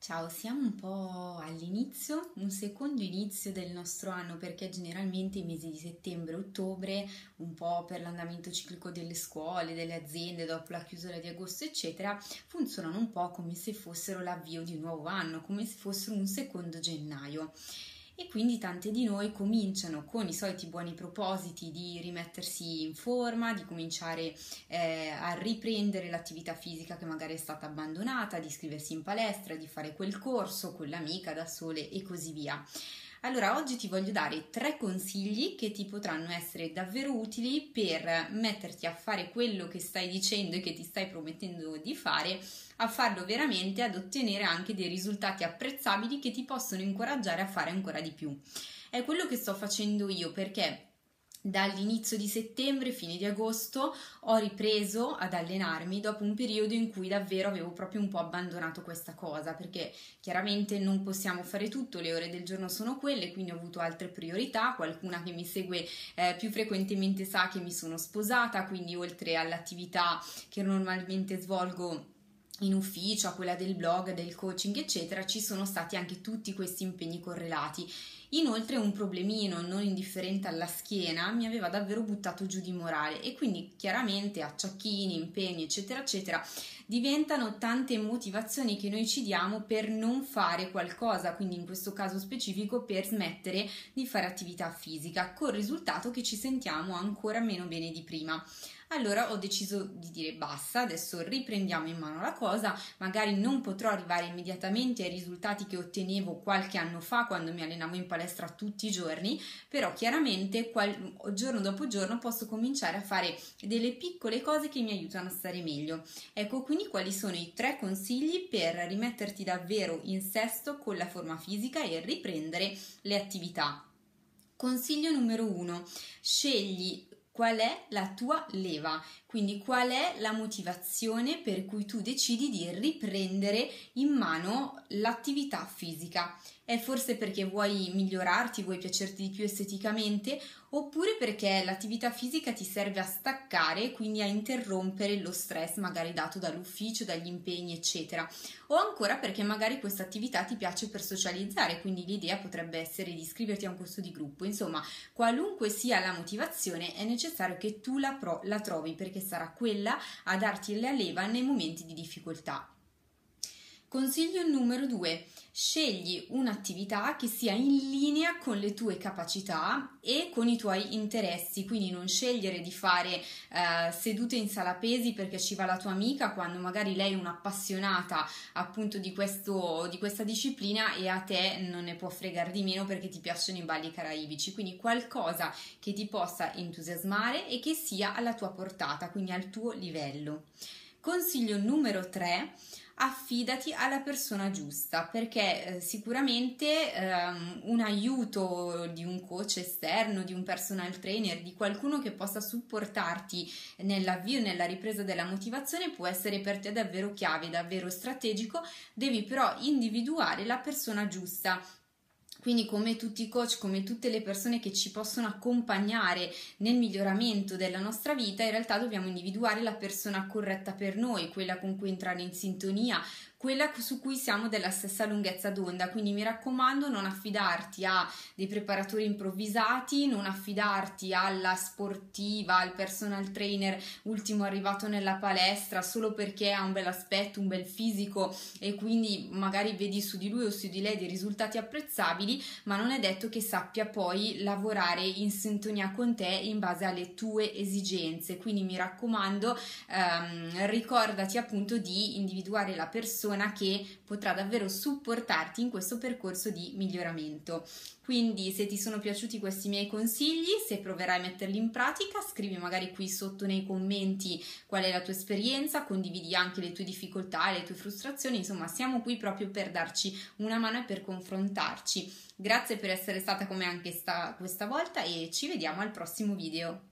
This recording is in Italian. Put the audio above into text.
Ciao, siamo un po' all'inizio, un secondo inizio del nostro anno perché generalmente i mesi di settembre e ottobre, un po' per l'andamento ciclico delle scuole, delle aziende, dopo la chiusura di agosto, eccetera, funzionano un po' come se fossero l'avvio di un nuovo anno, come se fossero un secondo gennaio e quindi tante di noi cominciano con i soliti buoni propositi di rimettersi in forma, di cominciare eh, a riprendere l'attività fisica che magari è stata abbandonata, di iscriversi in palestra, di fare quel corso con l'amica da sole e così via. Allora, oggi ti voglio dare tre consigli che ti potranno essere davvero utili per metterti a fare quello che stai dicendo e che ti stai promettendo di fare, a farlo veramente, ad ottenere anche dei risultati apprezzabili che ti possono incoraggiare a fare ancora di più. È quello che sto facendo io perché dall'inizio di settembre, fine di agosto, ho ripreso ad allenarmi dopo un periodo in cui davvero avevo proprio un po' abbandonato questa cosa, perché chiaramente non possiamo fare tutto, le ore del giorno sono quelle, quindi ho avuto altre priorità, qualcuna che mi segue eh, più frequentemente sa che mi sono sposata, quindi oltre all'attività che normalmente svolgo in ufficio, a quella del blog, del coaching, eccetera, ci sono stati anche tutti questi impegni correlati Inoltre un problemino non indifferente alla schiena mi aveva davvero buttato giù di morale e quindi chiaramente acciacchini, impegni eccetera eccetera diventano tante motivazioni che noi ci diamo per non fare qualcosa, quindi in questo caso specifico per smettere di fare attività fisica, col risultato che ci sentiamo ancora meno bene di prima. Allora ho deciso di dire basta, adesso riprendiamo in mano la cosa, magari non potrò arrivare immediatamente ai risultati che ottenevo qualche anno fa quando mi allenavo in palestra tutti i giorni, però chiaramente qual- giorno dopo giorno posso cominciare a fare delle piccole cose che mi aiutano a stare meglio. Ecco quindi quali sono i tre consigli per rimetterti davvero in sesto con la forma fisica e riprendere le attività. Consiglio numero uno, scegli qual è la tua leva, quindi qual è la motivazione per cui tu decidi di riprendere in mano l'attività fisica. È forse perché vuoi migliorarti, vuoi piacerti di più esteticamente, oppure perché l'attività fisica ti serve a staccare, quindi a interrompere lo stress magari dato dall'ufficio, dagli impegni, eccetera. O ancora perché magari questa attività ti piace per socializzare, quindi l'idea potrebbe essere di iscriverti a un corso di gruppo. Insomma, qualunque sia la motivazione, è necessario che tu la, pro- la trovi perché sarà quella a darti la leva nei momenti di difficoltà. Consiglio numero 2. Scegli un'attività che sia in linea con le tue capacità e con i tuoi interessi, quindi non scegliere di fare eh, sedute in sala pesi perché ci va la tua amica quando magari lei è un'appassionata appunto di, questo, di questa disciplina e a te non ne può fregare di meno perché ti piacciono i balli caraibici, quindi qualcosa che ti possa entusiasmare e che sia alla tua portata, quindi al tuo livello. Consiglio numero 3 affidati alla persona giusta perché eh, sicuramente ehm, un aiuto di un coach esterno, di un personal trainer, di qualcuno che possa supportarti nell'avvio e nella ripresa della motivazione può essere per te davvero chiave, davvero strategico, devi però individuare la persona giusta quindi come tutti i coach, come tutte le persone che ci possono accompagnare nel miglioramento della nostra vita, in realtà dobbiamo individuare la persona corretta per noi, quella con cui entrare in sintonia, quella su cui siamo della stessa lunghezza d'onda. Quindi mi raccomando, non affidarti a dei preparatori improvvisati, non affidarti alla sportiva, al personal trainer ultimo arrivato nella palestra solo perché ha un bel aspetto, un bel fisico e quindi magari vedi su di lui o su di lei dei risultati apprezzabili, ma non è detto che sappia poi lavorare in sintonia con te in base alle tue esigenze. Quindi mi raccomando, ehm, ricordati appunto di individuare la persona persona che potrà davvero supportarti in questo percorso di miglioramento. Quindi se ti sono piaciuti questi miei consigli, se proverai a metterli in pratica, scrivi magari qui sotto nei commenti qual è la tua esperienza, condividi anche le tue difficoltà, le tue frustrazioni, insomma siamo qui proprio per darci una mano e per confrontarci. Grazie per essere stata come anche sta, questa volta e ci vediamo al prossimo video.